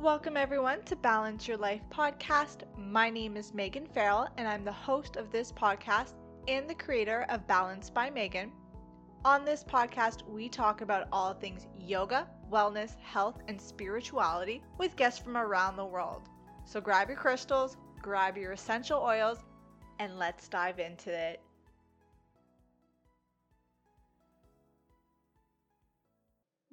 Welcome, everyone, to Balance Your Life podcast. My name is Megan Farrell, and I'm the host of this podcast and the creator of Balance by Megan. On this podcast, we talk about all things yoga, wellness, health, and spirituality with guests from around the world. So grab your crystals, grab your essential oils, and let's dive into it.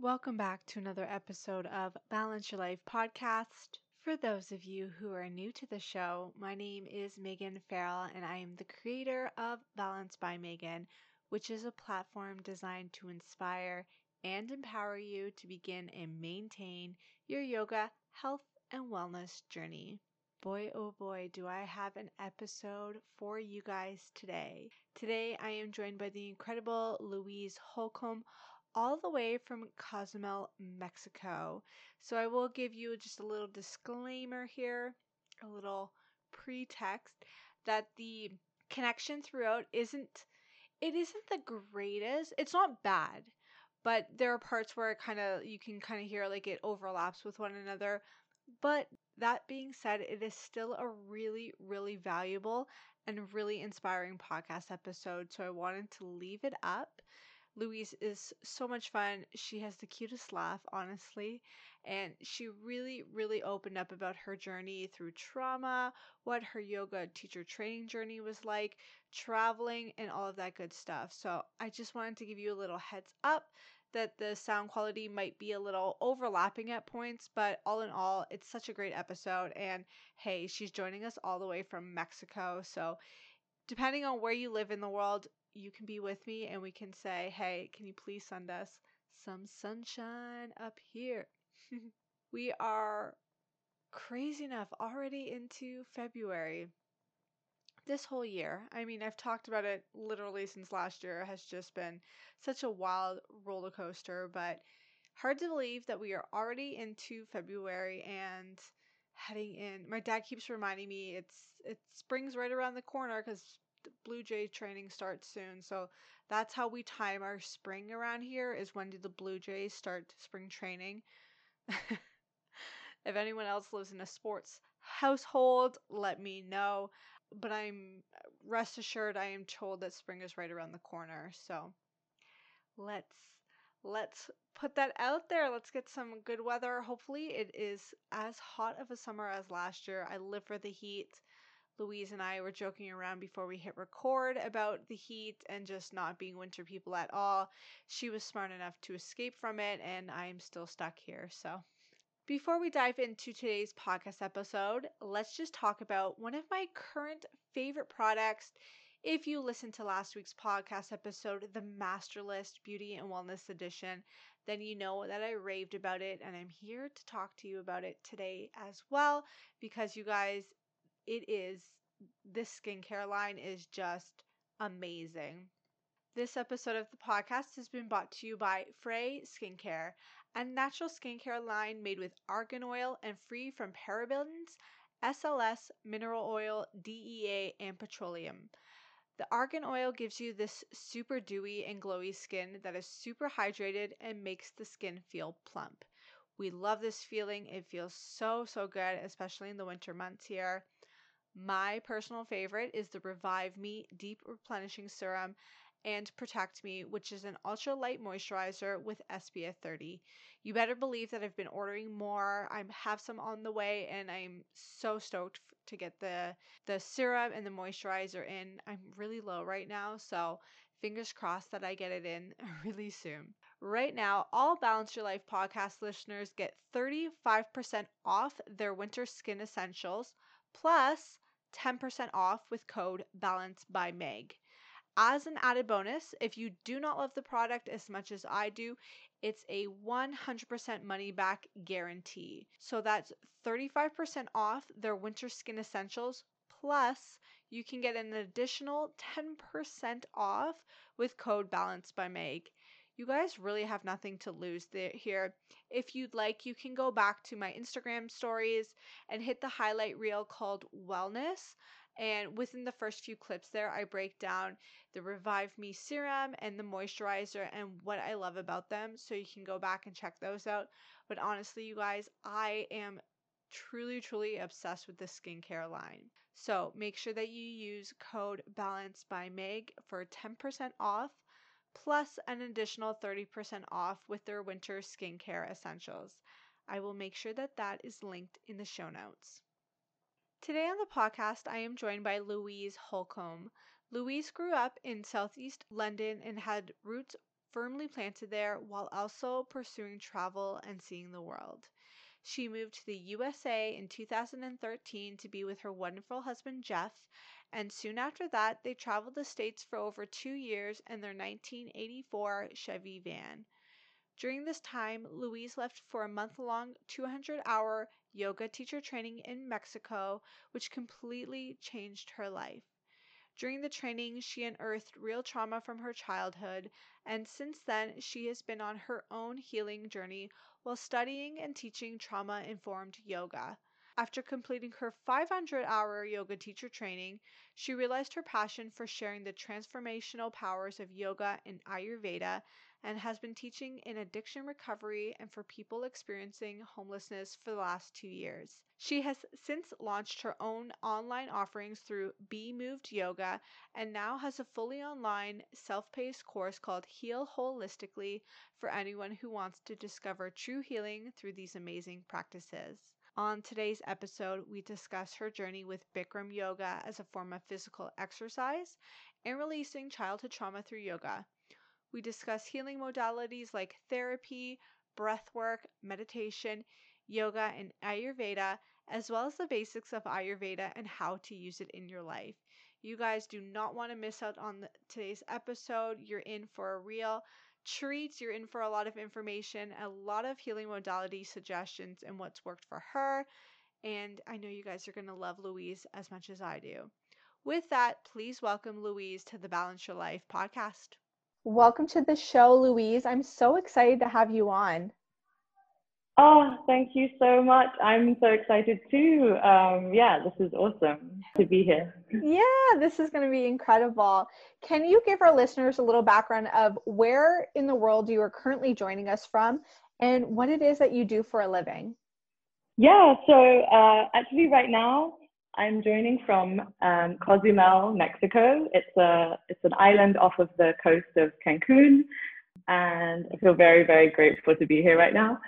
Welcome back to another episode of Balance Your Life podcast. For those of you who are new to the show, my name is Megan Farrell and I am the creator of Balance by Megan, which is a platform designed to inspire and empower you to begin and maintain your yoga, health, and wellness journey. Boy, oh boy, do I have an episode for you guys today. Today, I am joined by the incredible Louise Holcomb all the way from Cozumel, Mexico. So I will give you just a little disclaimer here, a little pretext that the connection throughout isn't it isn't the greatest. It's not bad, but there are parts where it kind of you can kind of hear like it overlaps with one another. But that being said, it is still a really really valuable and really inspiring podcast episode. So I wanted to leave it up Louise is so much fun. She has the cutest laugh, honestly. And she really, really opened up about her journey through trauma, what her yoga teacher training journey was like, traveling, and all of that good stuff. So I just wanted to give you a little heads up that the sound quality might be a little overlapping at points, but all in all, it's such a great episode. And hey, she's joining us all the way from Mexico. So depending on where you live in the world, you can be with me and we can say, hey, can you please send us some sunshine up here? we are crazy enough already into February. This whole year, I mean, I've talked about it literally since last year, has just been such a wild roller coaster, but hard to believe that we are already into February and heading in. My dad keeps reminding me it's it's spring's right around the corner because Blue Jay training starts soon. So that's how we time our spring around here is when do the Blue Jays start spring training. if anyone else lives in a sports household, let me know. But I'm rest assured I am told that spring is right around the corner. So let's let's put that out there. Let's get some good weather. Hopefully it is as hot of a summer as last year. I live for the heat. Louise and I were joking around before we hit record about the heat and just not being winter people at all. She was smart enough to escape from it, and I'm still stuck here. So, before we dive into today's podcast episode, let's just talk about one of my current favorite products. If you listened to last week's podcast episode, the Master List Beauty and Wellness Edition, then you know that I raved about it, and I'm here to talk to you about it today as well because you guys, it is this skincare line is just amazing. This episode of the podcast has been brought to you by Frey Skincare, a natural skincare line made with argan oil and free from parabens, SLS, mineral oil, DEA, and petroleum. The argan oil gives you this super dewy and glowy skin that is super hydrated and makes the skin feel plump. We love this feeling. It feels so, so good, especially in the winter months here. My personal favorite is the Revive Me Deep Replenishing Serum and Protect Me, which is an ultra light moisturizer with SPF 30. You better believe that I've been ordering more. I have some on the way and I'm so stoked to get the the serum and the moisturizer in. I'm really low right now, so fingers crossed that I get it in really soon. Right now, all Balance Your Life podcast listeners get 35% off their winter skin essentials plus 10% off with code balance by meg. As an added bonus if you do not love the product as much as i do it's a 100% money back guarantee. So that's 35% off their winter skin essentials plus you can get an additional 10% off with code balance by meg you guys really have nothing to lose here. If you'd like, you can go back to my Instagram stories and hit the highlight reel called Wellness. And within the first few clips there, I break down the Revive Me serum and the moisturizer and what I love about them. So you can go back and check those out. But honestly, you guys, I am truly, truly obsessed with the skincare line. So make sure that you use code BALANCE by Meg for 10% off plus an additional 30% off with their winter skincare essentials. I will make sure that that is linked in the show notes. Today on the podcast, I am joined by Louise Holcomb. Louise grew up in southeast London and had roots firmly planted there while also pursuing travel and seeing the world. She moved to the USA in 2013 to be with her wonderful husband Jeff, and soon after that, they traveled the States for over two years in their 1984 Chevy van. During this time, Louise left for a month long 200 hour yoga teacher training in Mexico, which completely changed her life. During the training, she unearthed real trauma from her childhood, and since then, she has been on her own healing journey while studying and teaching trauma informed yoga. After completing her 500 hour yoga teacher training, she realized her passion for sharing the transformational powers of yoga and Ayurveda and has been teaching in addiction recovery and for people experiencing homelessness for the last two years. She has since launched her own online offerings through Be Moved Yoga and now has a fully online self paced course called Heal Holistically for anyone who wants to discover true healing through these amazing practices. On today's episode, we discuss her journey with Bikram yoga as a form of physical exercise and releasing childhood trauma through yoga. We discuss healing modalities like therapy, breath work, meditation, yoga, and Ayurveda, as well as the basics of Ayurveda and how to use it in your life. You guys do not want to miss out on the, today's episode. You're in for a real treat. You're in for a lot of information, a lot of healing modality suggestions, and what's worked for her. And I know you guys are going to love Louise as much as I do. With that, please welcome Louise to the Balance Your Life podcast. Welcome to the show, Louise. I'm so excited to have you on. Oh, thank you so much. I'm so excited too. Um, yeah, this is awesome to be here. Yeah, this is going to be incredible. Can you give our listeners a little background of where in the world you are currently joining us from and what it is that you do for a living? Yeah, so uh, actually, right now, I'm joining from um, Cozumel, Mexico. It's a it's an island off of the coast of Cancun, and I feel very very grateful to be here right now.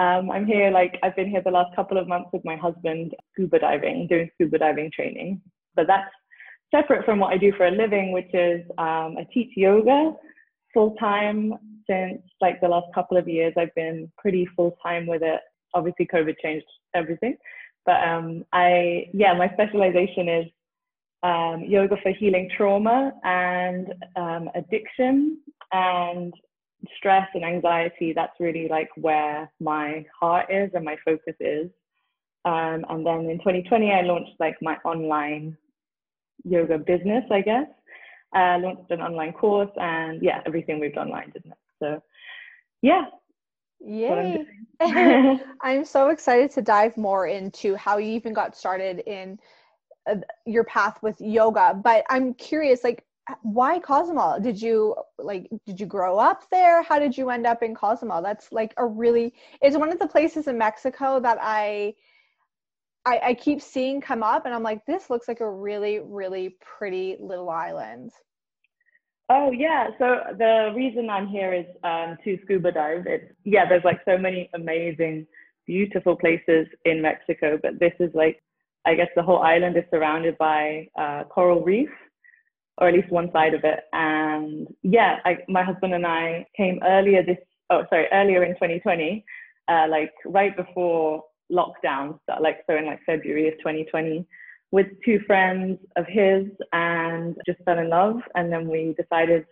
Um, I'm here like I've been here the last couple of months with my husband scuba diving, doing scuba diving training. But that's separate from what I do for a living, which is um, I teach yoga full time since like the last couple of years. I've been pretty full time with it. Obviously, COVID changed everything. But um, I, yeah, my specialization is um, yoga for healing trauma and um, addiction and stress and anxiety. That's really like where my heart is and my focus is. Um, and then in 2020, I launched like my online yoga business, I guess. I uh, launched an online course and yeah, everything moved online, didn't it? So yeah, Yay. I'm so excited to dive more into how you even got started in uh, your path with yoga. But I'm curious, like, why Cozumel? Did you like did you grow up there? How did you end up in Cozumel? That's like a really it's one of the places in Mexico that I I, I keep seeing come up and I'm like, this looks like a really, really pretty little island. Oh yeah. So the reason I'm here is um, to scuba dive. It's yeah. There's like so many amazing, beautiful places in Mexico, but this is like, I guess the whole island is surrounded by uh, coral reef, or at least one side of it. And yeah, I, my husband and I came earlier this. Oh, sorry, earlier in 2020, uh, like right before lockdown, like so in like February of 2020 with two friends of his and just fell in love. And then we decided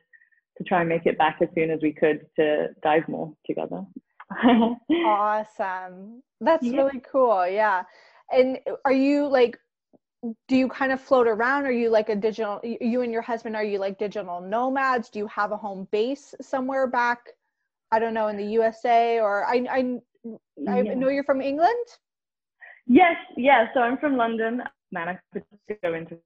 to try and make it back as soon as we could to dive more together. awesome. That's yeah. really cool. Yeah. And are you like, do you kind of float around? Are you like a digital, you and your husband, are you like digital nomads? Do you have a home base somewhere back? I don't know, in the USA or I, I, I yeah. know you're from England. Yes, yeah. So I'm from London man, I could go into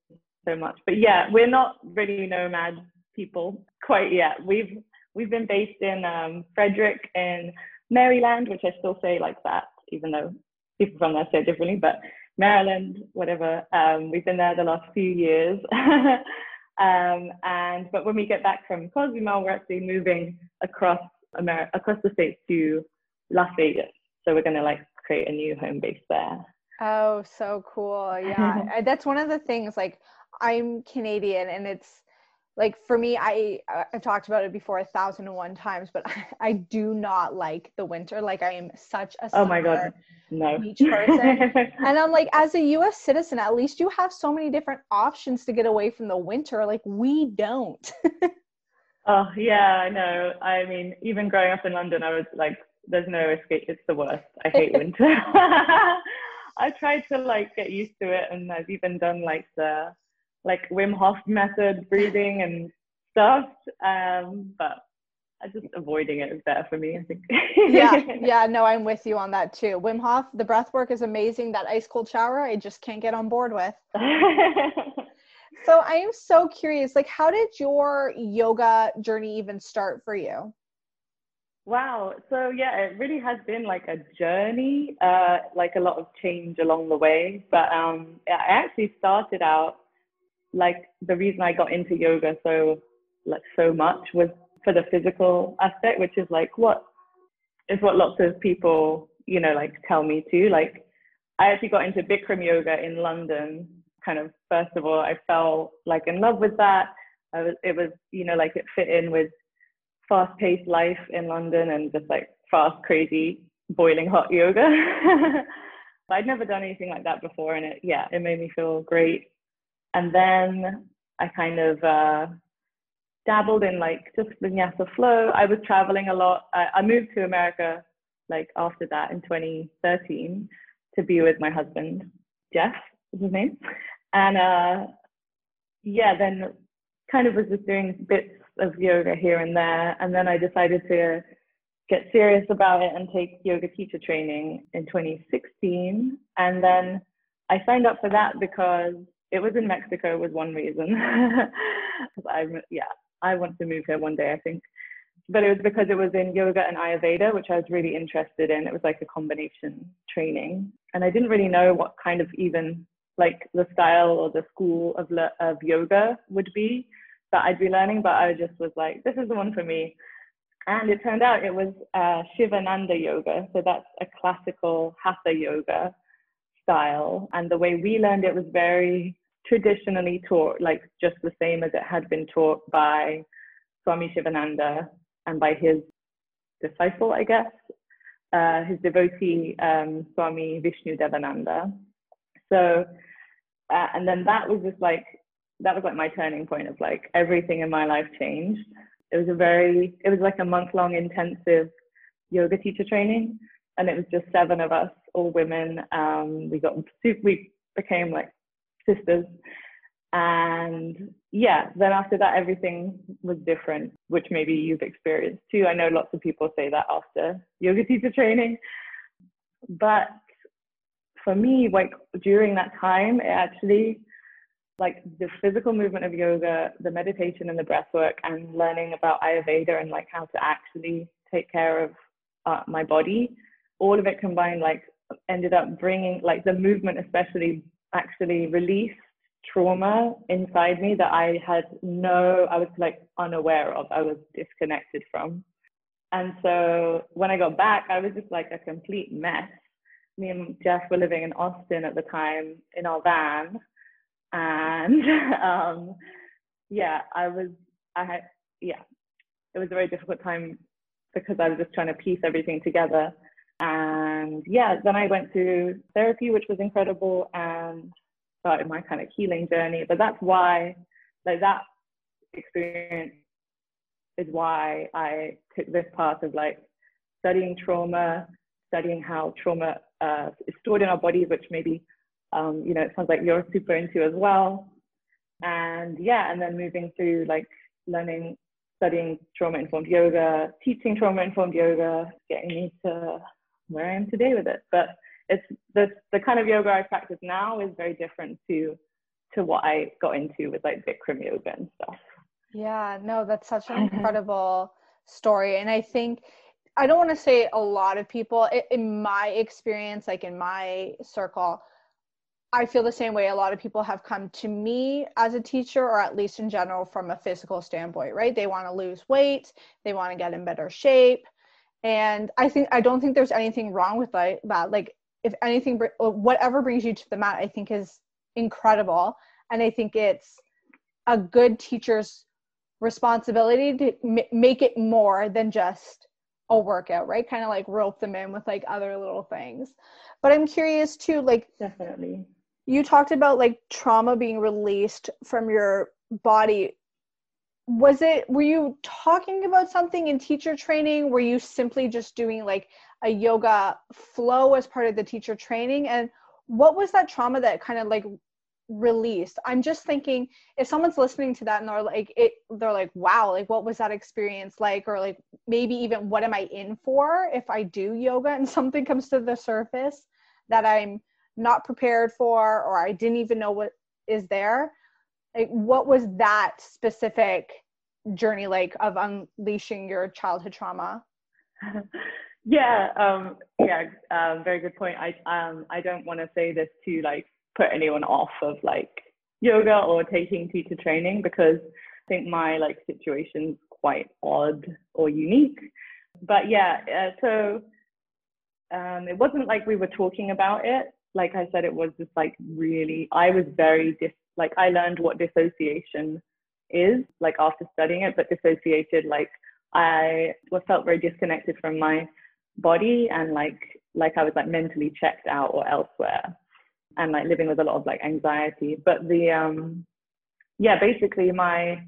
so much. But yeah, we're not really nomad people quite yet. We've we've been based in um, Frederick in Maryland, which I still say like that, even though people from there say it differently, but Maryland, whatever. Um, we've been there the last few years. um, and but when we get back from Cozumel, we're actually moving across America, across the states to Las Vegas. So we're going to like create a new home base there. Oh, so cool. Yeah. That's one of the things like I'm Canadian and it's like for me i i've talked about it before a thousand and one times but I, I do not like the winter. Like i am such a oh my god. no. beach person. And i'm like as a us citizen at least you have so many different options to get away from the winter. Like we don't. Oh yeah i know. I mean even growing up in london i was like there's no escape. It's the worst. I hate winter. I tried to like get used to it and i've even done like the like Wim Hof method breathing and stuff. Um, but I just avoiding it is better for me, I think. yeah, yeah, no, I'm with you on that too. Wim Hof, the breath work is amazing. That ice cold shower, I just can't get on board with. so I am so curious, like how did your yoga journey even start for you? Wow. So yeah, it really has been like a journey, uh, like a lot of change along the way. But um, I actually started out like the reason I got into yoga so like so much was for the physical aspect, which is like what is what lots of people, you know, like tell me to. Like I actually got into Bikram yoga in London. Kind of first of all, I fell like in love with that. I was it was, you know, like it fit in with fast paced life in London and just like fast, crazy, boiling hot yoga. I'd never done anything like that before and it yeah, it made me feel great and then I kind of uh, dabbled in like just the vinyasa flow. I was traveling a lot. I, I moved to America like after that in 2013 to be with my husband, Jeff is his name. And uh, yeah, then kind of was just doing bits of yoga here and there. And then I decided to get serious about it and take yoga teacher training in 2016. And then I signed up for that because it was in Mexico was one reason. I'm yeah, I want to move here one day, I think. But it was because it was in yoga and Ayurveda, which I was really interested in. It was like a combination training, and I didn't really know what kind of even like the style or the school of of yoga would be that I'd be learning. But I just was like, this is the one for me. And it turned out it was uh, Shivananda yoga, so that's a classical hatha yoga style. And the way we learned it was very traditionally taught like just the same as it had been taught by Swami Shivananda and by his disciple, I guess, uh, his devotee, um, Swami Vishnu Devananda. So, uh, and then that was just like, that was like my turning point of like everything in my life changed. It was a very, it was like a month long intensive yoga teacher training. And it was just seven of us, all women. Um, we got, we became like sisters. And yeah, then after that, everything was different, which maybe you've experienced too. I know lots of people say that after yoga teacher training. But for me, like during that time, it actually, like the physical movement of yoga, the meditation and the breath work, and learning about Ayurveda and like how to actually take care of uh, my body, all of it combined, like ended up bringing like the movement, especially actually released trauma inside me that I had no, I was like unaware of, I was disconnected from. And so when I got back, I was just like a complete mess. Me and Jeff were living in Austin at the time in our van. And um, yeah, I was, I had, yeah, it was a very difficult time because I was just trying to piece everything together. And yeah, then I went to therapy, which was incredible, and started my kind of healing journey. But that's why, like that experience is why I took this path of like studying trauma, studying how trauma uh, is stored in our bodies, which maybe, um, you know, it sounds like you're super into as well. And yeah, and then moving through like learning, studying trauma informed yoga, teaching trauma informed yoga, getting me to where I am today with it. But it's the the kind of yoga I practice now is very different to to what I got into with like Bikram yoga and stuff. Yeah, no, that's such an incredible story. And I think I don't want to say a lot of people, in my experience, like in my circle, I feel the same way. A lot of people have come to me as a teacher, or at least in general, from a physical standpoint, right? They want to lose weight, they want to get in better shape. And I think, I don't think there's anything wrong with that. Like, if anything, uh, whatever brings you to the mat, I think is incredible. And I think it's a good teacher's responsibility to m- make it more than just a workout, right? Kind of like rope them in with like other little things. But I'm curious too, like, definitely you talked about like trauma being released from your body was it were you talking about something in teacher training? Were you simply just doing like a yoga flow as part of the teacher training? And what was that trauma that kind of like released? I'm just thinking if someone's listening to that and they're like it they're like wow like what was that experience like? Or like maybe even what am i in for if i do yoga and something comes to the surface that i'm not prepared for or I didn't even know what is there. Like, what was that specific journey like of unleashing your childhood trauma? yeah, um, yeah, um, very good point. I um, I don't want to say this to like put anyone off of like yoga or taking teacher training because I think my like situation's quite odd or unique. But yeah, uh, so um, it wasn't like we were talking about it like I said, it was just like really, I was very, dis- like, I learned what dissociation is, like, after studying it, but dissociated, like, I felt very disconnected from my body and like, like I was like mentally checked out or elsewhere and like living with a lot of like anxiety. But the, um, yeah, basically my,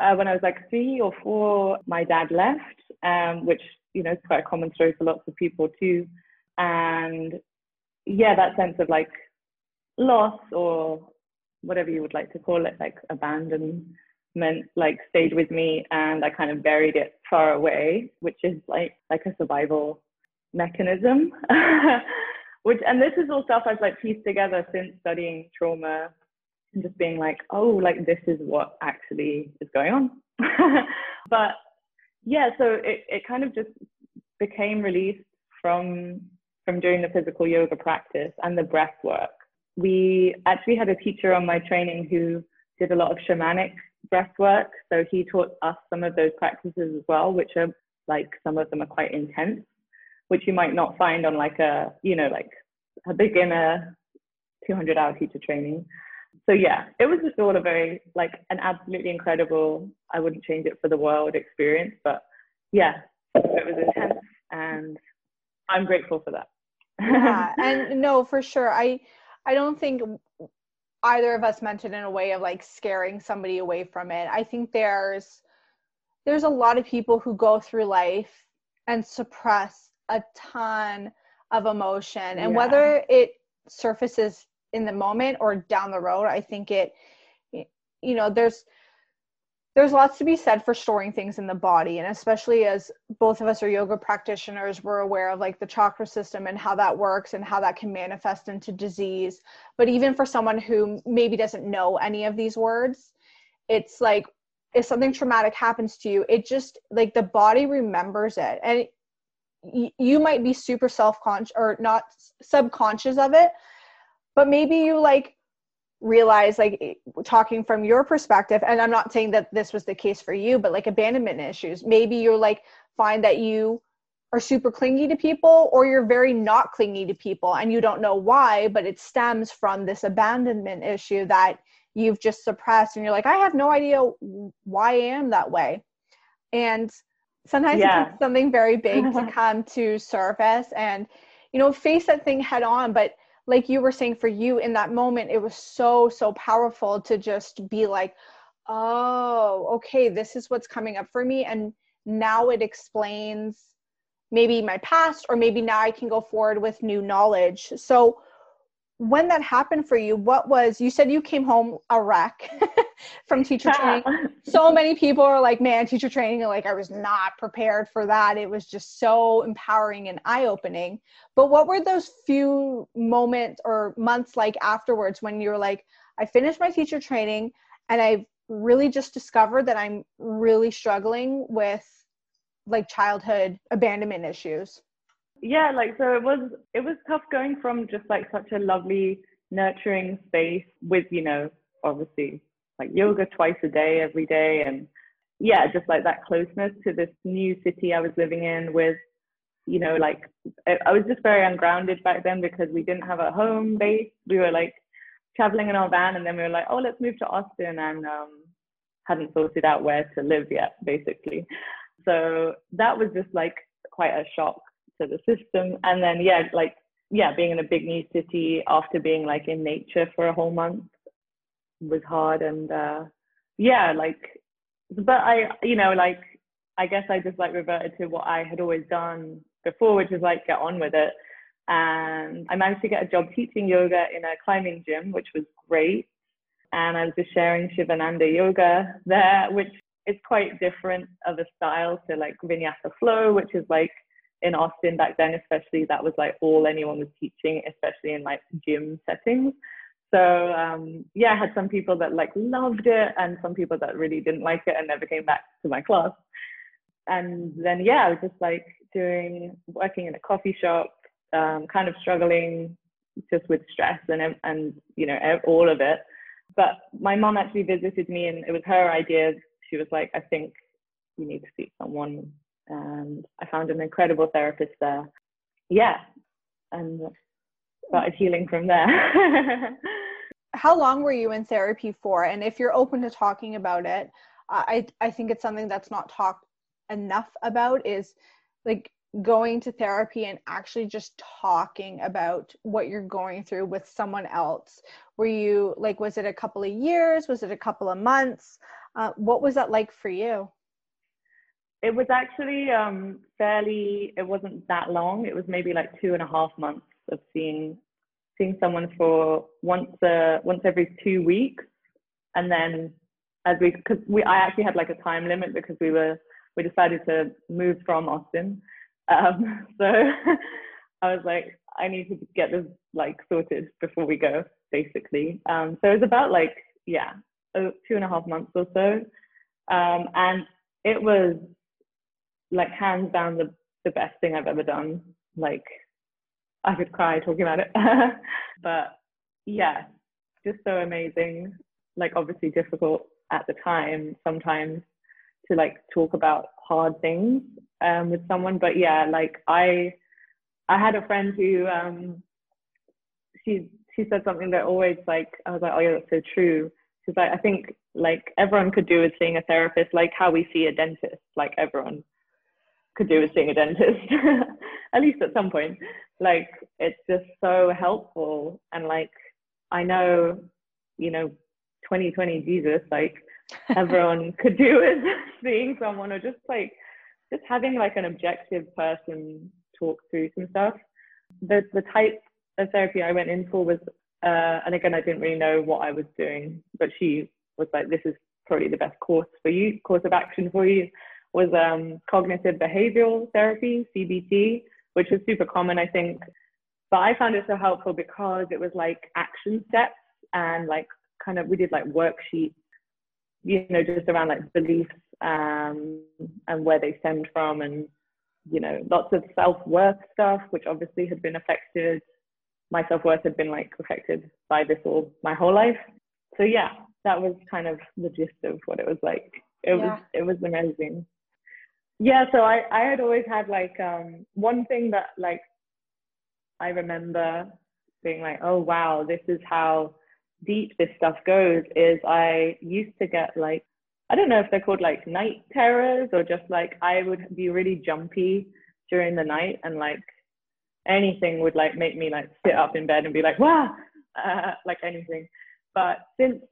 uh, when I was like three or four, my dad left, um, which, you know, is quite a common story for lots of people too. And yeah, that sense of like loss or whatever you would like to call it, like abandonment, like stayed with me, and I kind of buried it far away, which is like like a survival mechanism. which and this is all stuff I've like pieced together since studying trauma and just being like, oh, like this is what actually is going on. but yeah, so it, it kind of just became released from from doing the physical yoga practice and the breath work. We actually had a teacher on my training who did a lot of shamanic breath work. So he taught us some of those practices as well, which are like some of them are quite intense, which you might not find on like a, you know, like a beginner 200 hour teacher training. So yeah, it was just all a very like an absolutely incredible, I wouldn't change it for the world experience, but yeah, it was intense and I'm grateful for that yeah and no for sure i i don't think either of us meant it in a way of like scaring somebody away from it i think there's there's a lot of people who go through life and suppress a ton of emotion and yeah. whether it surfaces in the moment or down the road i think it you know there's there's lots to be said for storing things in the body and especially as both of us are yoga practitioners we're aware of like the chakra system and how that works and how that can manifest into disease. But even for someone who maybe doesn't know any of these words it's like if something traumatic happens to you it just like the body remembers it. And you might be super self-conscious or not subconscious of it but maybe you like realize like talking from your perspective and i'm not saying that this was the case for you but like abandonment issues maybe you're like find that you are super clingy to people or you're very not clingy to people and you don't know why but it stems from this abandonment issue that you've just suppressed and you're like i have no idea why i am that way and sometimes yeah. it takes something very big to come to surface and you know face that thing head on but like you were saying for you in that moment it was so so powerful to just be like oh okay this is what's coming up for me. And now it explains maybe my past or maybe now i can go forward with new knowledge. So when that happened for you, what was you said you came home a wreck from teacher training. So many people are like, man, teacher training, like I was not prepared for that. It was just so empowering and eye-opening. But what were those few moments or months like afterwards when you were like, I finished my teacher training and I've really just discovered that I'm really struggling with like childhood abandonment issues? Yeah, like so it was it was tough going from just like such a lovely nurturing space with, you know, obviously like yoga twice a day every day and yeah, just like that closeness to this new city I was living in with you know, like I was just very ungrounded back then because we didn't have a home base. We were like traveling in our van and then we were like, oh, let's move to Austin and um, hadn't sorted out where to live yet, basically. So that was just like quite a shock to the system. And then, yeah, like, yeah, being in a big new city after being like in nature for a whole month was hard. And uh, yeah, like, but I, you know, like, I guess I just like reverted to what I had always done before, which is like get on with it. And I managed to get a job teaching yoga in a climbing gym, which was great. And I was just sharing Shivananda yoga there, which is quite different of a style to like Vinyasa flow, which is like in Austin back then, especially that was like all anyone was teaching, especially in like gym settings. So um, yeah, I had some people that like loved it and some people that really didn't like it and never came back to my class. And then yeah, I was just like doing working in a coffee shop, um, kind of struggling just with stress and and you know all of it. But my mom actually visited me, and it was her idea. She was like, "I think you need to see someone," and I found an incredible therapist there. Yeah, and started healing from there. How long were you in therapy for? And if you're open to talking about it, I I think it's something that's not talked enough about is like going to therapy and actually just talking about what you're going through with someone else were you like was it a couple of years was it a couple of months uh, what was that like for you it was actually um, fairly it wasn't that long it was maybe like two and a half months of seeing seeing someone for once uh, once every two weeks and then as we because we i actually had like a time limit because we were we decided to move from Austin. Um, so I was like, I need to get this like sorted before we go, basically. Um, so it was about like, yeah, two and a half months or so. Um, and it was like hands down the, the best thing I've ever done. Like I could cry talking about it. but yeah, just so amazing. Like obviously difficult at the time sometimes to like talk about hard things um, with someone. But yeah, like I, I had a friend who um, she she said something that always like I was like, oh yeah, that's so true. She's like, I think like everyone could do with seeing a therapist, like how we see a dentist. Like everyone could do with seeing a dentist, at least at some point. Like it's just so helpful, and like I know, you know, 2020 Jesus, like everyone could do with seeing someone or just like just having like an objective person talk through some stuff. The the type of therapy I went in for was uh, and again I didn't really know what I was doing, but she was like, This is probably the best course for you, course of action for you was um, cognitive behavioral therapy, CBT, which was super common, I think. But I found it so helpful because it was like action steps and like kind of we did like worksheets you know, just around like beliefs um, and where they stemmed from, and you know, lots of self worth stuff, which obviously had been affected. My self worth had been like affected by this all my whole life. So yeah, that was kind of the gist of what it was like. It yeah. was it was amazing. Yeah, so I I had always had like um one thing that like I remember being like, oh wow, this is how deep this stuff goes is I used to get like, I don't know if they're called like night terrors or just like I would be really jumpy during the night and like anything would like make me like sit up in bed and be like, wow, uh, like anything. But since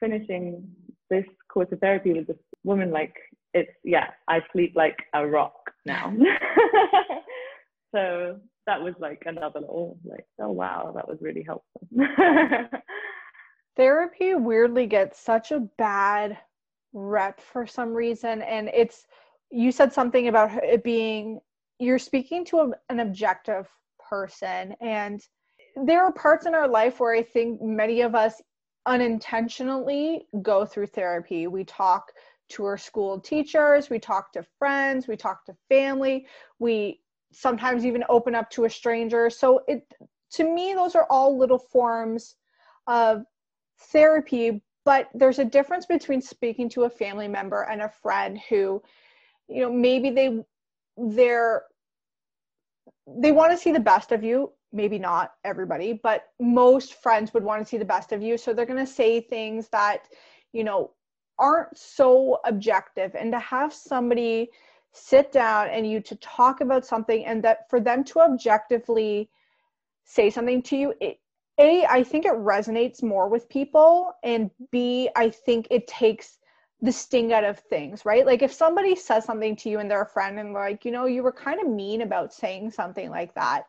finishing this course of therapy with this woman, like it's, yeah, I sleep like a rock now. so that was like another little like, oh wow, that was really helpful. therapy weirdly gets such a bad rep for some reason and it's you said something about it being you're speaking to a, an objective person and there are parts in our life where i think many of us unintentionally go through therapy we talk to our school teachers, we talk to friends, we talk to family, we sometimes even open up to a stranger. So it to me those are all little forms of therapy, but there's a difference between speaking to a family member and a friend who you know maybe they they're they want to see the best of you maybe not everybody but most friends would want to see the best of you so they're going to say things that you know aren't so objective and to have somebody sit down and you to talk about something and that for them to objectively say something to you it, a i think it resonates more with people and b i think it takes the sting out of things right? Like if somebody says something to you and they're a friend and like you know you were kind of mean about saying something like that.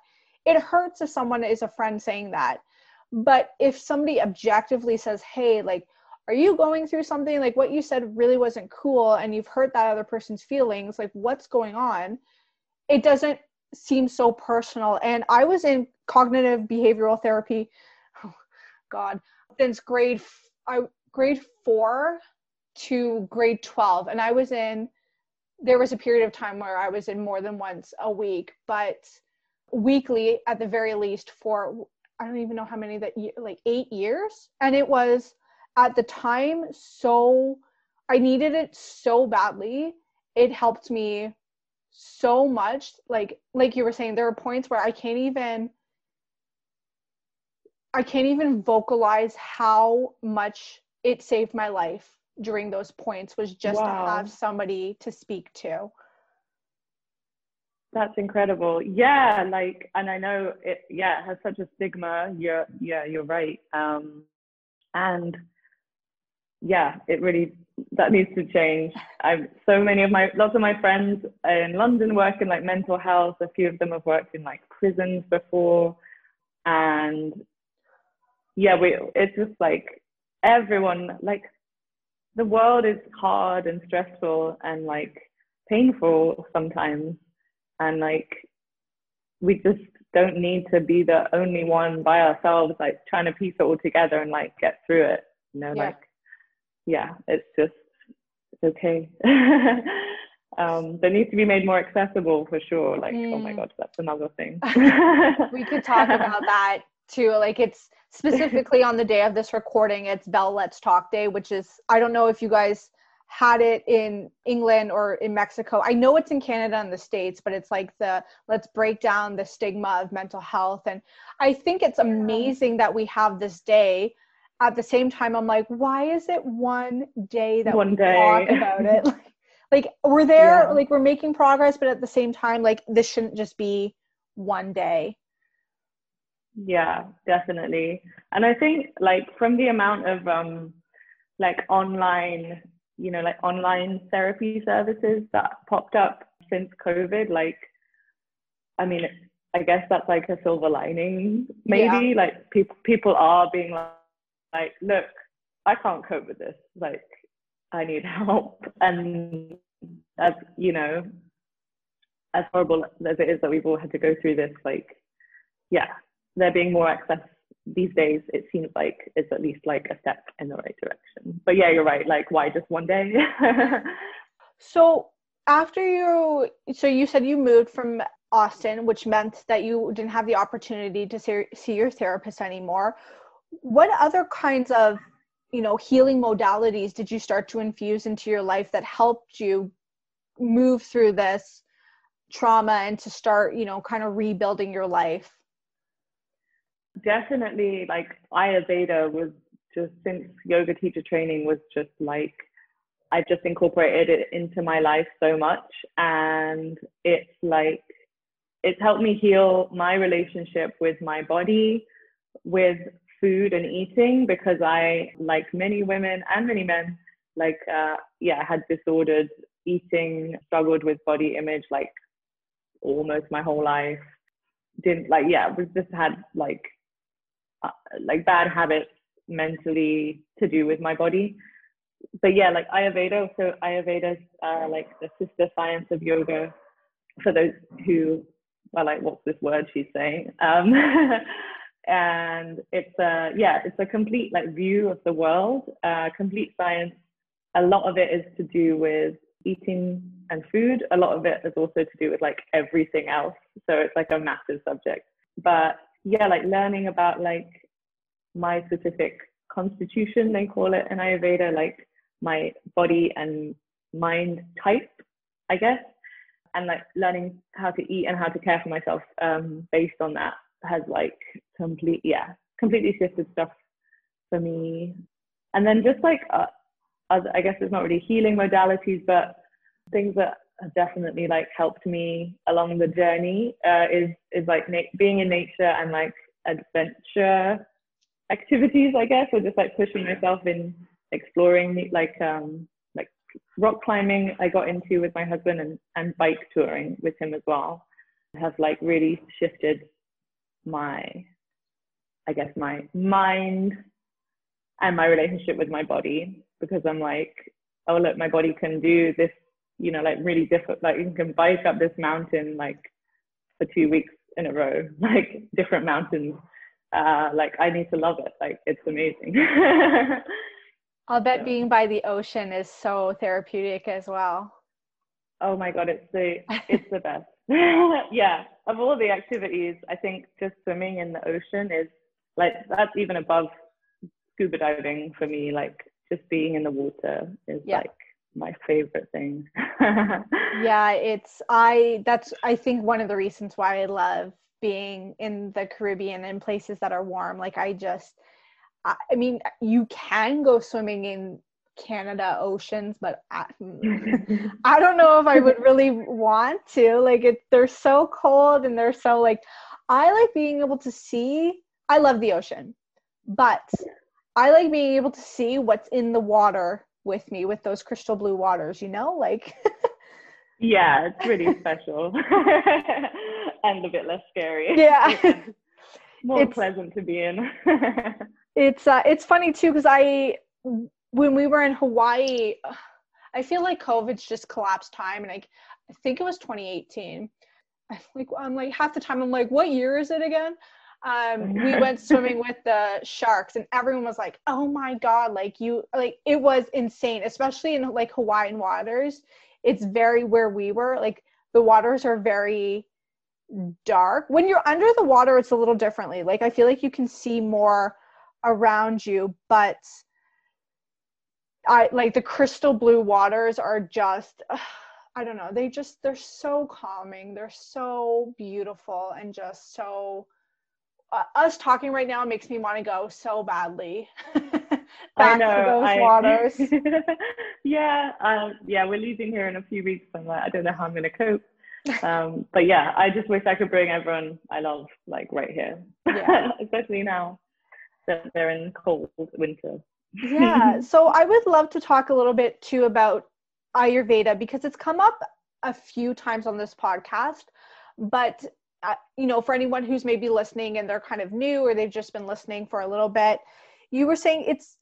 It hurts if someone is a friend saying that. But if somebody objectively says hey like are you going through something like what you said really wasn't cool and you've hurt that other person's feelings like what's going on? It doesn't seem so personal. And i was in cognitive behavioral therapy oh god since grade i grade 4 to grade 12 and i was in there was a period of time where i was in more than once a week but weekly at the very least for i don't even know how many that like 8 years. And it was at the time so I needed it so badly. It helped me so much. Like like you were saying, there are points where I can't even I can't even vocalize how much it saved my life during those points was just wow. to have somebody to speak to. That's incredible. Yeah, like and I know it yeah, it has such a stigma. You're yeah, you're right. Um and yeah, it really that needs to change. I've so many of my lots of my friends in London work in like mental health. A few of them have worked in like prisons before, and yeah, we it's just like everyone like the world is hard and stressful and like painful sometimes, and like we just don't need to be the only one by ourselves, like trying to piece it all together and like get through it. You know, yeah. like yeah, it's just it's okay. um, they need to be made more accessible for sure. Like, mm. oh my mm. god, that's another thing. we could talk about that too. Like, it's specifically on the day of this recording. It's Bell Let's Talk Day, which is I don't know if you guys had it in England or in Mexico. I know it's in Canada and the States, but it's like the let's break down the stigma of mental health. And I think it's amazing that we have this day at the same time i'm like why is it one day that one we day. talk about it like, like we're there yeah. like we're making progress but at the same time like this shouldn't just be one day yeah definitely and i think like from the amount of um like online you know like online therapy services that popped up since covid like i mean i guess that's like a silver lining maybe yeah. like people people are being like like, look, I can't cope with this. Like, I need help. And as you know, as horrible as it is that we've all had to go through this, like, yeah, there being more access these days, it seems like it's at least like a step in the right direction. But yeah, you're right. Like, why just one day? so after you, so you said you moved from Austin, which meant that you didn't have the opportunity to see, see your therapist anymore what other kinds of you know healing modalities did you start to infuse into your life that helped you move through this trauma and to start you know kind of rebuilding your life? Definitely like ayurveda was just since yoga teacher training was just like i just incorporated it into my life so much. And it's like it's helped me heal my relationship with my body with food and eating because I, like many women and many men, like, uh, yeah, had disordered eating, struggled with body image like almost my whole life. Didn't like, yeah, was just had like, uh, like bad habits mentally to do with my body. But yeah, like Ayurveda, so Ayurveda's uh, like the sister science of yoga for those who are like, what's this word she's saying? Um, and it's a yeah it's a complete like view of the world uh, complete science a lot of it is to do with eating and food. A lot of it is also to do with like everything else. So it's like a massive subject. But yeah, like learning about like my specific constitution, they call it in Ayurveda, like my body and mind type, I guess. And like learning how to eat and how to care for myself um, based on that has like complete, yeah, completely shifted stuff for me. And then just like, uh, I guess it's not really healing modalities, but things that have definitely like helped me along the journey uh, is is like na- being in nature and like adventure activities, I guess, or just like pushing myself in exploring like um like rock climbing I got into with my husband and, and bike touring with him as well have like really shifted my I guess my mind and my relationship with my body because I'm like, oh look, my body can do this, you know, like really difficult like you can bike up this mountain like for two weeks in a row, like different mountains. Uh like I need to love it. Like it's amazing. I'll bet so. being by the ocean is so therapeutic as well. Oh my god, it's the it's the best. yeah, of all the activities, I think just swimming in the ocean is like that's even above scuba diving for me. Like just being in the water is yeah. like my favorite thing. yeah, it's I that's I think one of the reasons why I love being in the Caribbean and places that are warm. Like I just I, I mean you can go swimming in Canada oceans, but I, I don't know if I would really want to. Like it they're so cold and they're so like I like being able to see I love the ocean. But I like being able to see what's in the water with me with those crystal blue waters, you know? Like Yeah, it's really special. and a bit less scary. Yeah. more it's, pleasant to be in. it's uh it's funny too because I when we were in Hawaii, I feel like COVID's just collapsed time and I I think it was 2018. I like I'm like half the time I'm like, what year is it again? um, we went swimming with the sharks and everyone was like oh my god like you like it was insane especially in like hawaiian waters it's very where we were like the waters are very dark when you're under the water it's a little differently like i feel like you can see more around you but i like the crystal blue waters are just uh, i don't know they just they're so calming they're so beautiful and just so uh, us talking right now makes me want to go so badly back know, to those I, waters. yeah, um, yeah, we're leaving here in a few weeks. I'm like, I don't know how I'm going to cope. Um, but yeah, I just wish I could bring everyone I love like right here, yeah. especially now that they're in cold winter. Yeah, so I would love to talk a little bit too about Ayurveda because it's come up a few times on this podcast, but uh, you know, for anyone who's maybe listening and they're kind of new or they've just been listening for a little bit, you were saying it's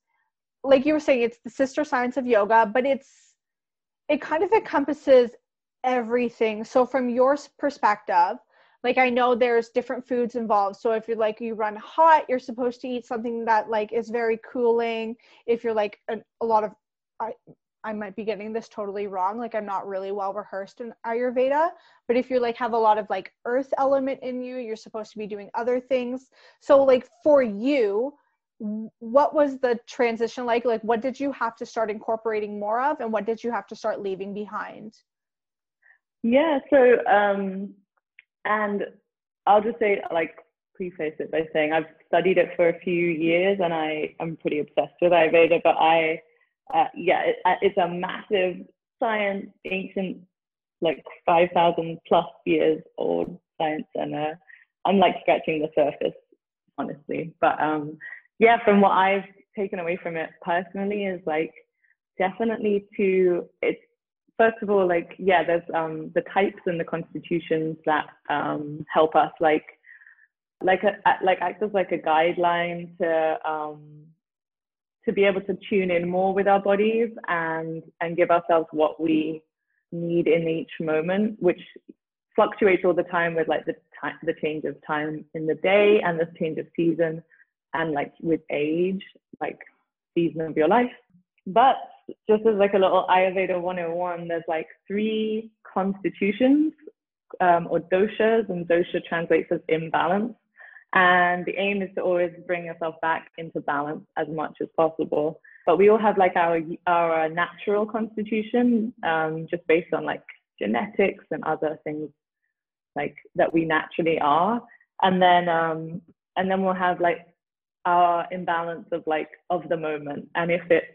like you were saying it's the sister science of yoga, but it's it kind of encompasses everything. So from your perspective, like I know there's different foods involved. So if you're like you run hot, you're supposed to eat something that like is very cooling. If you're like a, lot of I, I might be getting this totally wrong. Like I'm not really well rehearsed in Ayurveda, but if you're like have a lot of like earth element in you, you're supposed to be doing other things. So like for you, what was the transition like? Like what did you have to start incorporating more of and what did you have to start leaving behind? Yeah, so um and I'll just say like preface it by saying I've studied it for a few years and I am pretty obsessed with Ayurveda, but I uh, yeah, it, uh, it's a massive science, ancient, like 5,000 plus years old science. And uh, I'm like scratching the surface, honestly. But um, yeah, from what I've taken away from it personally is like definitely to, it's first of all, like, yeah, there's um, the types and the constitutions that um, help us like, like a, like act as like a guideline to um, to be able to tune in more with our bodies and and give ourselves what we need in each moment, which fluctuates all the time with like the time the change of time in the day and the change of season and like with age, like season of your life. But just as like a little Ayurveda 101, there's like three constitutions um, or doshas, and dosha translates as imbalance. And the aim is to always bring yourself back into balance as much as possible. But we all have like our our natural constitution, um, just based on like genetics and other things like that we naturally are. And then um, and then we'll have like our imbalance of like of the moment. And if it's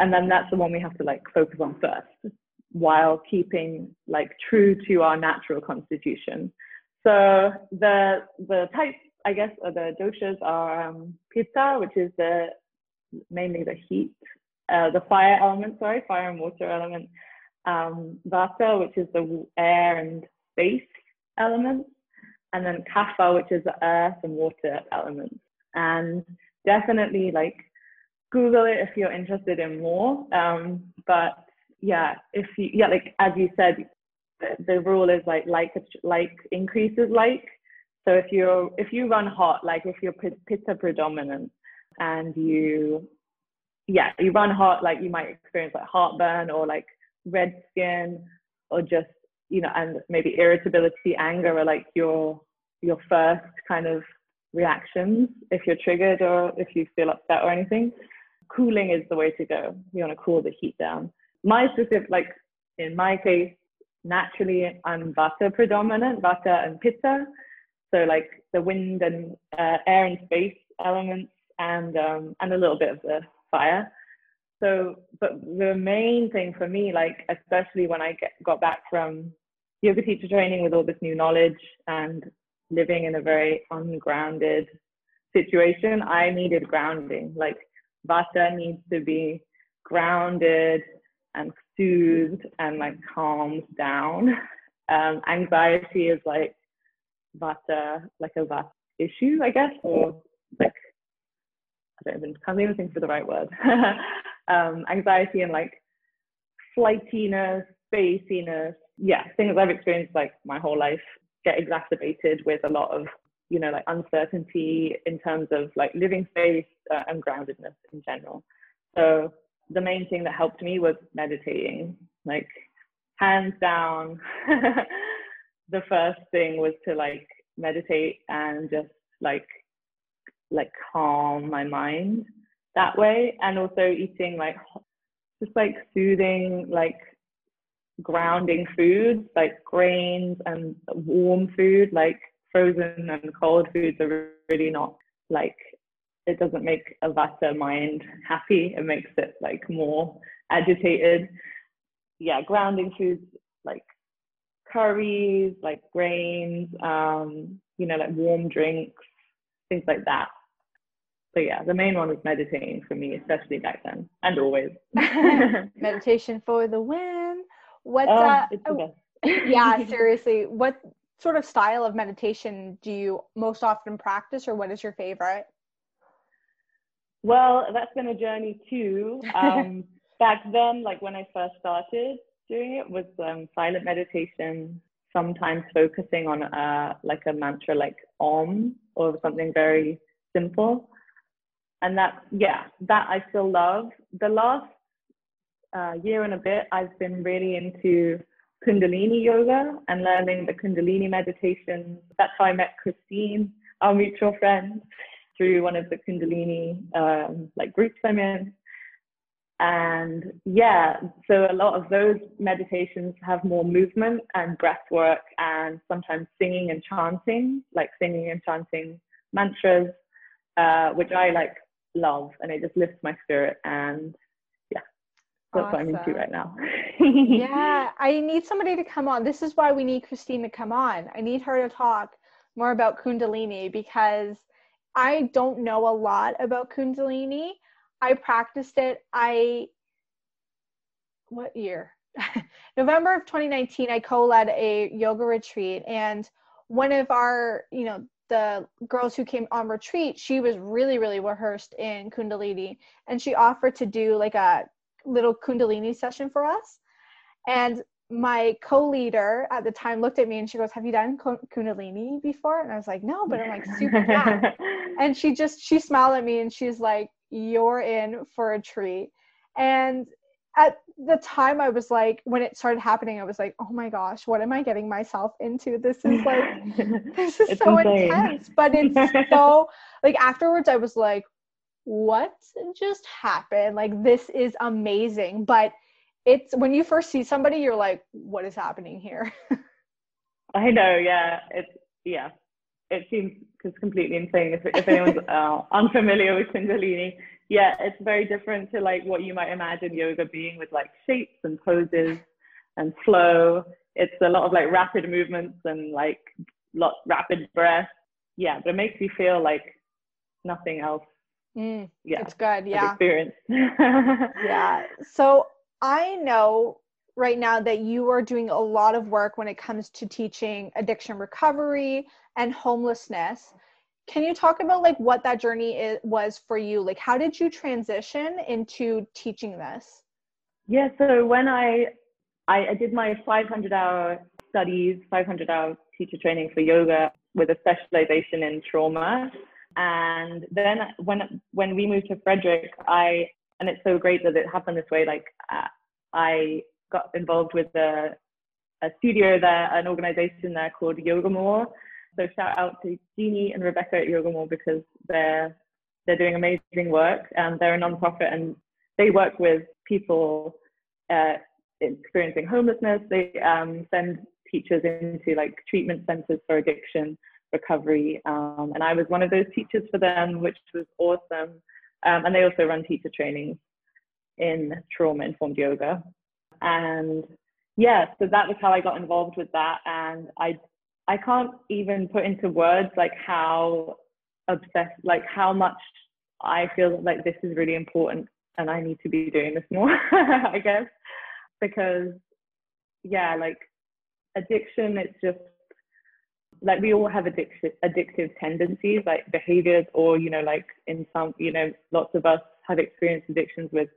and then that's the one we have to like focus on first while keeping like true to our natural constitution. So the the types, I guess, or the doshas are um, pitta, which is the mainly the heat, uh, the fire element, sorry, fire and water element. Um, vata, which is the air and space elements, and then kapha, which is the earth and water elements. And definitely like Google it if you're interested in more. Um, but yeah, if you yeah, like as you said, the, the rule is like like like increases like. So if you're if you run hot, like if you're pitta predominant and you yeah, you run hot, like you might experience like heartburn or like red skin or just, you know, and maybe irritability, anger are like your your first kind of reactions if you're triggered or if you feel upset or anything. Cooling is the way to go. You want to cool the heat down. My specific, like in my case, naturally I'm Vata predominant, Vata and Pitta. So like the wind and uh, air and space elements and um, and a little bit of the fire. So, but the main thing for me, like especially when I get, got back from yoga teacher training with all this new knowledge and living in a very ungrounded situation, I needed grounding. Like Vata needs to be grounded and soothed and like calmed down. Um, anxiety is like Vata, like a Vata issue, I guess, or like I don't even can't even think for the right word. um, anxiety and like flightiness, spaciness, yeah, things I've experienced like my whole life get exacerbated with a lot of you know like uncertainty in terms of like living space uh, and groundedness in general. So the main thing that helped me was meditating. Like hands down the first thing was to like meditate and just like like calm my mind that way. And also eating like just like soothing like grounding foods like grains and warm food like frozen and cold foods are really not like it doesn't make a vata mind happy it makes it like more agitated yeah grounding foods like curries like grains um you know like warm drinks things like that but yeah the main one was meditating for me especially back then and always meditation for the win what? Oh, uh, oh, yeah, seriously. What sort of style of meditation do you most often practice, or what is your favorite? Well, that's been a journey too. Um, back then, like when I first started doing it, was um, silent meditation. Sometimes focusing on uh, like a mantra, like Om, or something very simple. And that, yeah, that I still love. The last uh, year and a bit, I've been really into Kundalini yoga and learning the Kundalini meditation. That's how I met Christine, our mutual friend, through one of the Kundalini um, like groups I'm in. And yeah, so a lot of those meditations have more movement and breath work and sometimes singing and chanting, like singing and chanting mantras, uh, which I like love and it just lifts my spirit and that's awesome. what I'm into right now. yeah, I need somebody to come on. This is why we need Christine to come on. I need her to talk more about Kundalini because I don't know a lot about Kundalini. I practiced it. I what year? November of 2019, I co-led a yoga retreat, and one of our, you know, the girls who came on retreat, she was really, really rehearsed in Kundalini, and she offered to do like a little Kundalini session for us. And my co-leader at the time looked at me and she goes, "Have you done Kundalini before?" And I was like, "No," but I'm like super down. and she just she smiled at me and she's like, "You're in for a treat." And at the time I was like when it started happening I was like oh my gosh what am I getting myself into this is like this is it's so insane. intense but it's so like afterwards I was like what just happened like this is amazing but it's when you first see somebody you're like what is happening here I know yeah it's yeah it seems just completely insane if, if anyone's uh, unfamiliar with kundalini yeah, it's very different to like what you might imagine yoga being with like shapes and poses and flow. It's a lot of like rapid movements and like lot rapid breath. Yeah, but it makes you feel like nothing else. Mm, yeah, it's good. Yeah, experience. yeah. So I know right now that you are doing a lot of work when it comes to teaching addiction recovery and homelessness can you talk about like what that journey is, was for you like how did you transition into teaching this yeah so when i i, I did my 500 hour studies 500 hour teacher training for yoga with a specialization in trauma and then when when we moved to frederick i and it's so great that it happened this way like uh, i got involved with a, a studio there an organization there called yoga more so shout out to Jeannie and Rebecca at Yoga because they're they're doing amazing work. And they're a nonprofit and they work with people uh, experiencing homelessness. They um, send teachers into like treatment centers for addiction recovery. Um, and I was one of those teachers for them, which was awesome. Um, and they also run teacher trainings in trauma informed yoga. And yeah, so that was how I got involved with that. And I I can't even put into words like how obsessed, like how much I feel like this is really important and I need to be doing this more, I guess, because yeah, like addiction, it's just like we all have addictive addictive tendencies, like behaviors, or you know, like in some, you know, lots of us have experienced addictions with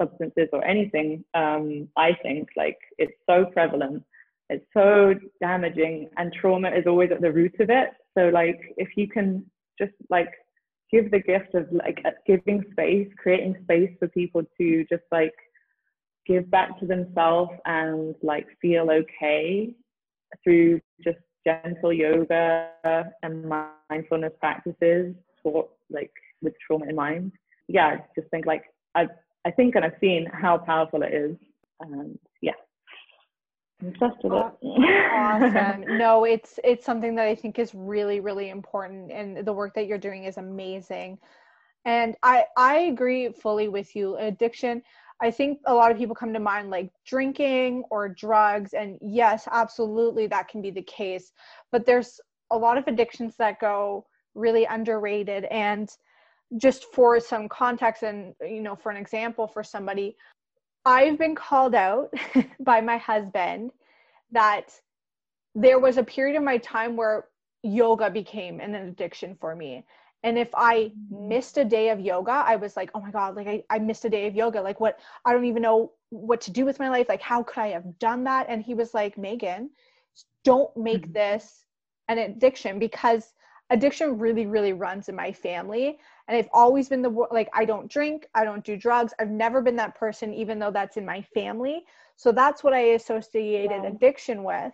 substances or anything. Um, I think like it's so prevalent it's so damaging and trauma is always at the root of it so like if you can just like give the gift of like uh, giving space creating space for people to just like give back to themselves and like feel okay through just gentle yoga and mindfulness practices for like with trauma in mind yeah just think like i i think and i've seen how powerful it is and yeah obsessed with it. awesome. No, it's it's something that I think is really really important, and the work that you're doing is amazing. And I I agree fully with you. Addiction. I think a lot of people come to mind like drinking or drugs, and yes, absolutely that can be the case. But there's a lot of addictions that go really underrated and just for some context and you know for an example for somebody I've been called out by my husband that there was a period of my time where yoga became an addiction for me. And if I missed a day of yoga, I was like, oh my God, like I, I missed a day of yoga. Like what, I don't even know what to do with my life. Like, how could I have done that? And he was like, Megan, don't make mm-hmm. this an addiction because addiction really, really runs in my family and i've always been the like i don't drink i don't do drugs i've never been that person even though that's in my family so that's what i associated wow. addiction with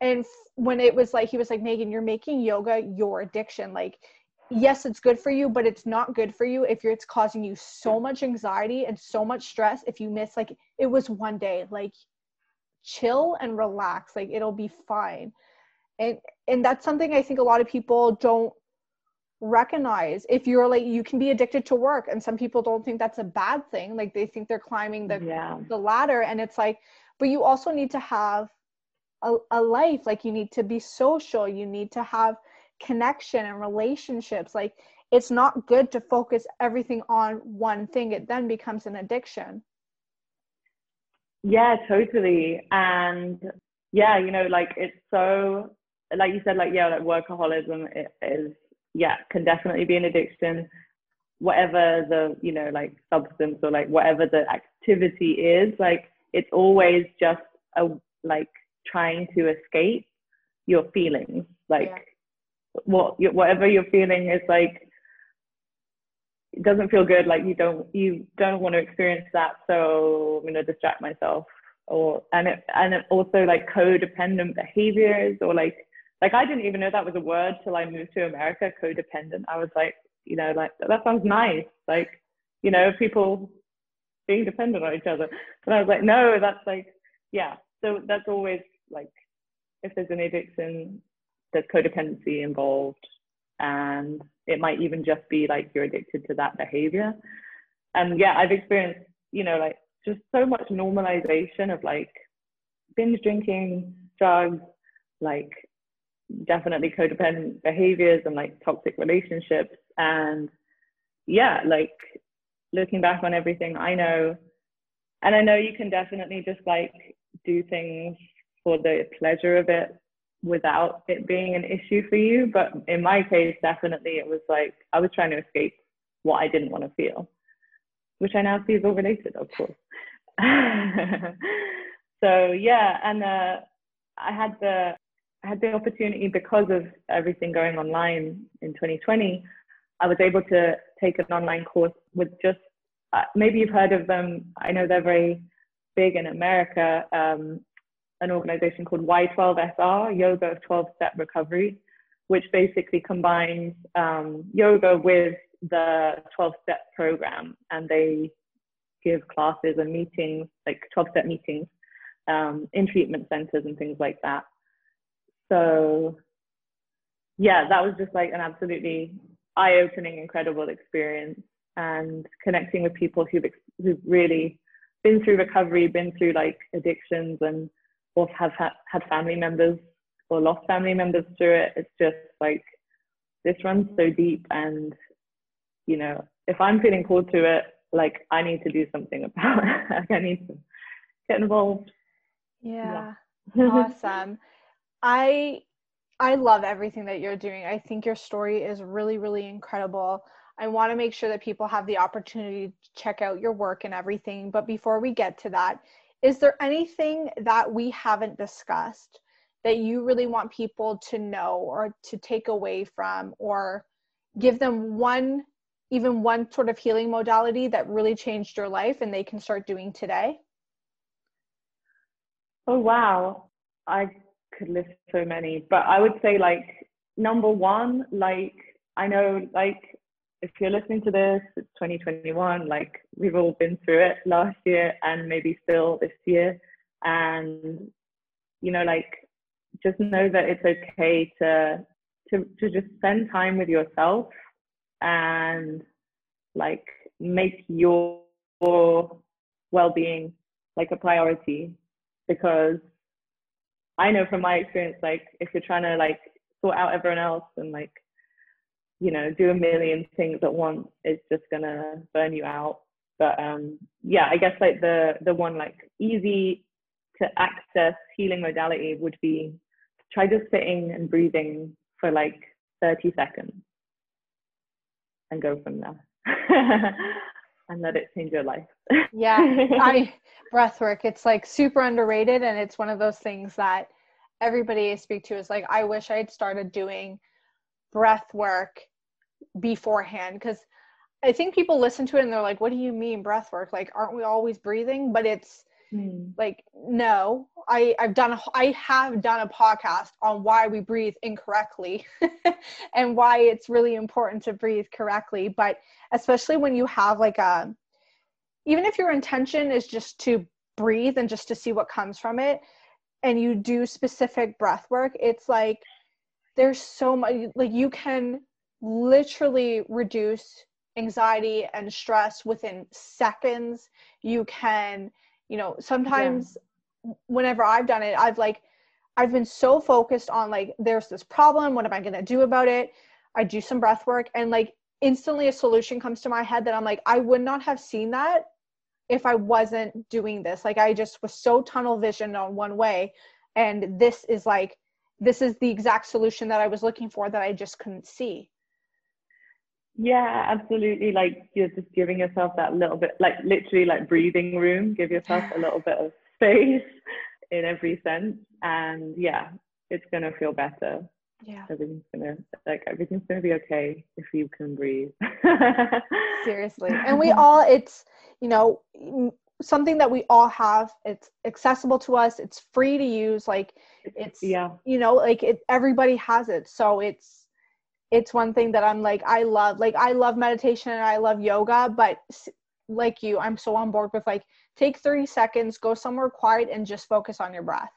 and when it was like he was like megan you're making yoga your addiction like yes it's good for you but it's not good for you if it's causing you so much anxiety and so much stress if you miss like it was one day like chill and relax like it'll be fine and and that's something i think a lot of people don't recognize if you're like you can be addicted to work and some people don't think that's a bad thing like they think they're climbing the yeah. the ladder and it's like but you also need to have a, a life like you need to be social you need to have connection and relationships like it's not good to focus everything on one thing it then becomes an addiction yeah totally and yeah you know like it's so like you said like yeah like workaholism is yeah, can definitely be an addiction. Whatever the, you know, like substance or like whatever the activity is, like it's always just a like trying to escape your feelings. Like yeah. What whatever you're feeling is like it doesn't feel good. Like you don't you don't want to experience that. So I'm gonna distract myself. Or and it and it also like codependent behaviors or like like I didn't even know that was a word till I moved to America. Codependent. I was like, you know, like that sounds nice. Like, you know, people being dependent on each other. and I was like, no, that's like, yeah. So that's always like, if there's an addiction, there's codependency involved, and it might even just be like you're addicted to that behavior. And yeah, I've experienced, you know, like just so much normalization of like binge drinking, drugs, like definitely codependent behaviors and like toxic relationships and yeah like looking back on everything i know and i know you can definitely just like do things for the pleasure of it without it being an issue for you but in my case definitely it was like i was trying to escape what i didn't want to feel which i now see is all related of course so yeah and uh, i had the I had the opportunity because of everything going online in 2020. I was able to take an online course with just uh, maybe you've heard of them. I know they're very big in America. Um, an organization called Y12SR, Yoga of 12 Step Recovery, which basically combines um, yoga with the 12 step program. And they give classes and meetings, like 12 step meetings um, in treatment centers and things like that. So, yeah, that was just like an absolutely eye opening, incredible experience and connecting with people who've, who've really been through recovery, been through like addictions, and or have had, had family members or lost family members through it. It's just like this runs so deep, and you know, if I'm feeling called to it, like I need to do something about it. I need to get involved. Yeah, yeah. awesome. I I love everything that you're doing. I think your story is really, really incredible. I want to make sure that people have the opportunity to check out your work and everything. But before we get to that, is there anything that we haven't discussed that you really want people to know or to take away from or give them one even one sort of healing modality that really changed your life and they can start doing today? Oh wow. I could list so many, but I would say like number one, like I know like if you're listening to this, it's 2021, like we've all been through it last year and maybe still this year. And, you know, like just know that it's okay to to to just spend time with yourself and like make your well-being like a priority because I know from my experience, like if you're trying to like sort out everyone else and like, you know, do a million things at once, it's just gonna burn you out. But um, yeah, I guess like the the one like easy to access healing modality would be try just sitting and breathing for like 30 seconds and go from there and let it change your life. yeah, I breath work it's like super underrated and it's one of those things that everybody I speak to is like I wish I had started doing breath work beforehand because I think people listen to it and they're like what do you mean breath work? Like aren't we always breathing? But it's hmm. like no. I I've done a, I have done a podcast on why we breathe incorrectly and why it's really important to breathe correctly. But especially when you have like a even if your intention is just to breathe and just to see what comes from it and you do specific breath work it's like there's so much like you can literally reduce anxiety and stress within seconds you can you know sometimes yeah. whenever i've done it i've like i've been so focused on like there's this problem what am i going to do about it i do some breath work and like instantly a solution comes to my head that i'm like i would not have seen that if I wasn't doing this. Like I just was so tunnel vision on one way. And this is like, this is the exact solution that I was looking for that I just couldn't see. Yeah, absolutely. Like you're just giving yourself that little bit, like literally like breathing room, give yourself a little bit of space in every sense. And yeah, it's going to feel better. Yeah. Everything's gonna like everything's gonna be okay if you can breathe. Seriously. And we all it's, you know, something that we all have. It's accessible to us. It's free to use like it's yeah. you know, like it everybody has it. So it's it's one thing that I'm like I love. Like I love meditation and I love yoga, but like you, I'm so on board with like take 30 seconds, go somewhere quiet and just focus on your breath.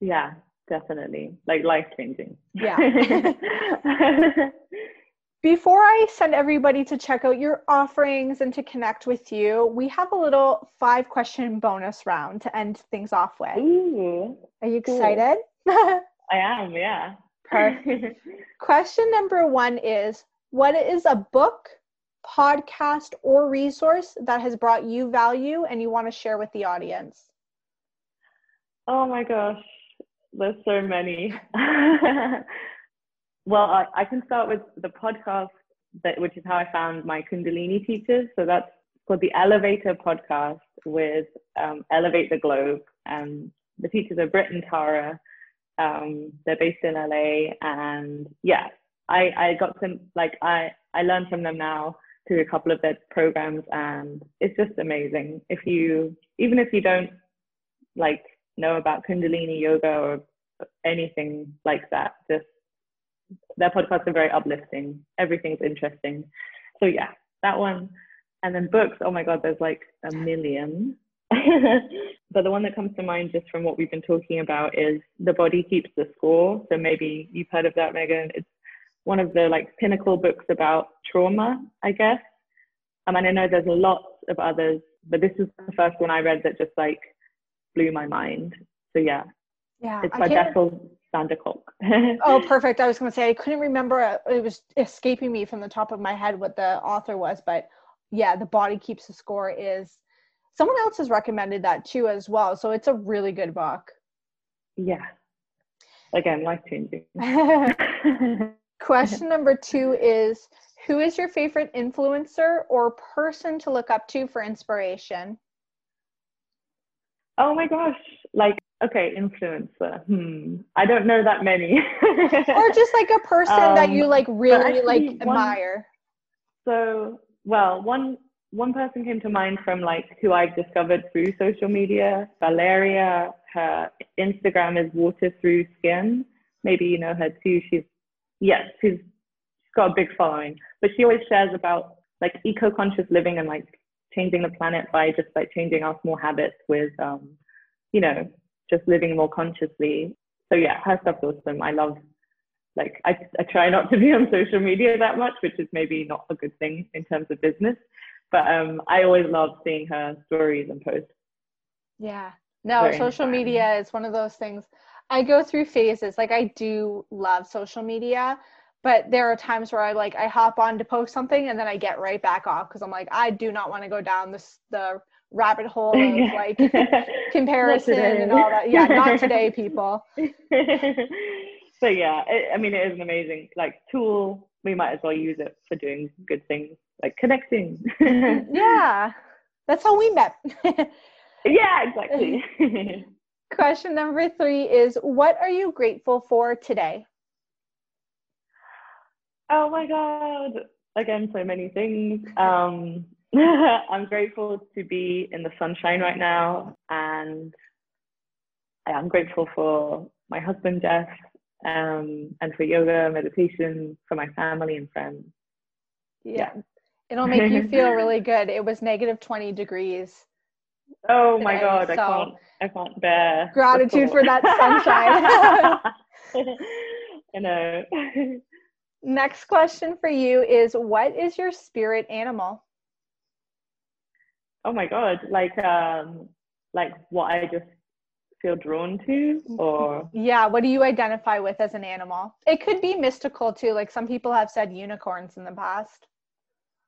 Yeah, definitely. Like life changing. Yeah. Before I send everybody to check out your offerings and to connect with you, we have a little five question bonus round to end things off with. Ooh, Are you cool. excited? I am, yeah. Perfect. Question number one is What is a book, podcast, or resource that has brought you value and you want to share with the audience? oh my gosh, there's so many. well, I, I can start with the podcast, that, which is how I found my Kundalini teachers. So that's called the Elevator Podcast with um, Elevate the Globe. And the teachers are Britt and Tara. Um, they're based in LA. And yeah, I, I got some, like, I, I learned from them now through a couple of their programs. And it's just amazing. If you, even if you don't like know about Kundalini yoga or anything like that, just their podcasts are very uplifting. Everything's interesting. So yeah, that one. And then books, oh my God, there's like a million. but the one that comes to mind just from what we've been talking about is The Body Keeps the Score. So maybe you've heard of that, Megan. It's one of the like pinnacle books about trauma, I guess. Um, and I know there's lots of others, but this is the first one I read that just like blew my mind. So yeah, Yeah. it's by can't- van der Kolk. Oh, perfect. I was going to say I couldn't remember. uh, It was escaping me from the top of my head what the author was, but yeah, the body keeps the score is. Someone else has recommended that too as well, so it's a really good book. yeah. Again, life changing. Question number two is Who is your favorite influencer or person to look up to for inspiration? oh my gosh. Like, okay, influencer. Hmm. I don't know that many. Or just like a person that you Um, like really like one- admire. so, well, one one person came to mind from like who I've discovered through social media. Valeria. Her Instagram is Water Through Skin. Maybe you know her too. She's yes, she's she's got a big following, but she always shares about like eco-conscious living and like changing the planet by just like changing our small habits with um, you know, just living more consciously. So yeah, her stuff's awesome. I love like I, I try not to be on social media that much, which is maybe not a good thing in terms of business. But um, I always love seeing her stories and posts. Yeah. No, Very social media is one of those things. I go through phases. Like I do love social media, but there are times where I like I hop on to post something and then I get right back off because I'm like I do not want to go down this the rabbit hole of like comparison and all that. Yeah, not today, people. so yeah, it, I mean, it is an amazing like tool. We might as well use it for doing good things like connecting. Yeah. That's how we met. yeah, exactly. Question number 3 is what are you grateful for today? Oh my God. Again, so many things. Um, I'm grateful to be in the sunshine right now. And I'm grateful for my husband, Jeff, um, and for yoga, meditation, for my family and friends. Yeah. It'll make you feel really good. It was negative 20 degrees. Oh my Today, God, I can't, I can't bear. Gratitude for that sunshine. I know. Next question for you is what is your spirit animal? Oh my God, like, um, like what I just feel drawn to, or Yeah, what do you identify with as an animal? It could be mystical too. Like some people have said unicorns in the past.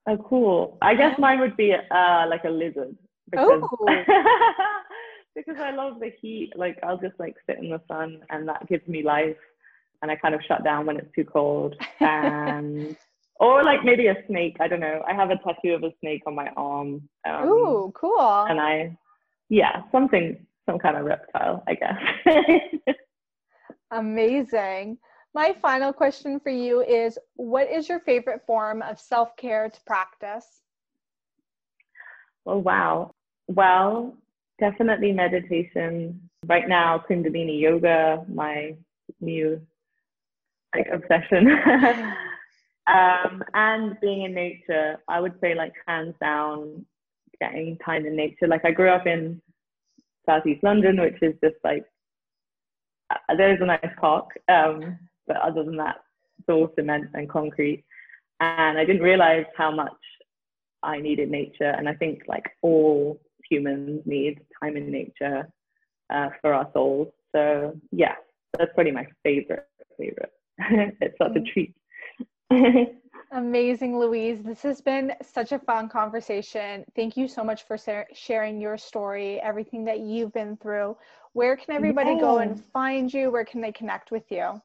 Oh, cool. I guess mine would be uh, like a lizard. Because, Oh. because I love the heat. Like, I'll just like sit in the sun and that gives me life. And I kind of shut down when it's too cold. And, or like maybe a snake. I don't know. I have a tattoo of a snake on my arm. Um, Ooh, cool. And I, yeah, something, some kind of reptile, I guess. Amazing. My final question for you is What is your favorite form of self care to practice? Oh, wow. Well, definitely meditation. Right now, Kundalini Yoga, my new like obsession. um, and being in nature, I would say like hands down, getting time in nature. Like I grew up in Southeast London, which is just like uh, there's a nice park, um, but other than that, it's all cement and concrete. And I didn't realize how much I needed nature, and I think like all humans need time in nature uh, for our souls. So yeah, that's probably my favorite favorite. it's such a mm. treat. Amazing, Louise. This has been such a fun conversation. Thank you so much for sharing your story, everything that you've been through. Where can everybody yeah. go and find you? Where can they connect with you?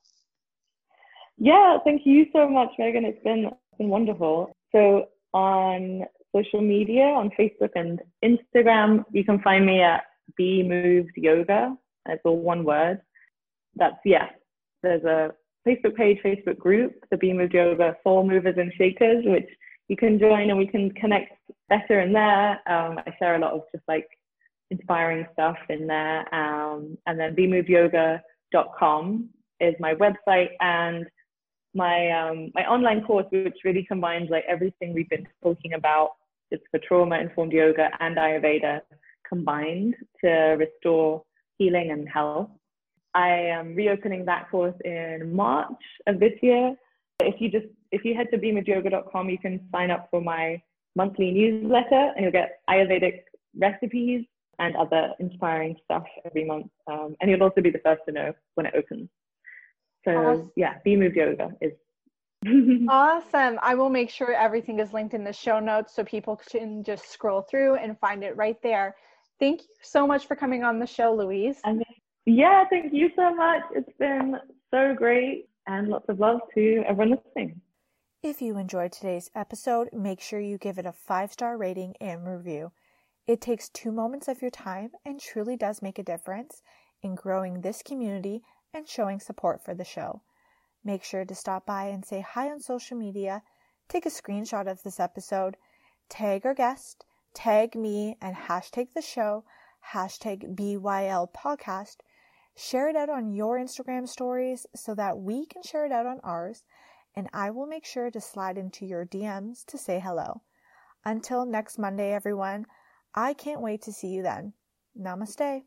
Yeah, thank you so much, Megan. It's been, it's been wonderful. So on social media, on Facebook and Instagram, you can find me at Be Moved Yoga. It's all one word. That's yeah. There's a Facebook page, Facebook group, the Be Moved Yoga for Movers and Shakers, which you can join and we can connect better in there. Um, I share a lot of just like inspiring stuff in there. Um, and then bemovedyoga.com is my website and my um, my online course, which really combines like everything we've been talking about. It's for trauma informed yoga and Ayurveda combined to restore healing and health. I am reopening that course in March of this year. If you just if you head to bemovedyoga.com, you can sign up for my monthly newsletter, and you'll get Ayurvedic recipes and other inspiring stuff every month. Um, and you'll also be the first to know when it opens. So awesome. yeah, Be Moved Yoga is awesome. I will make sure everything is linked in the show notes so people can just scroll through and find it right there. Thank you so much for coming on the show, Louise. Yeah, thank you so much. It's been so great and lots of love to everyone listening. If you enjoyed today's episode, make sure you give it a five star rating and review. It takes two moments of your time and truly does make a difference in growing this community and showing support for the show. Make sure to stop by and say hi on social media, take a screenshot of this episode, tag our guest, tag me, and hashtag the show, hashtag BYL podcast Share it out on your Instagram stories so that we can share it out on ours, and I will make sure to slide into your DMs to say hello. Until next Monday, everyone, I can't wait to see you then. Namaste.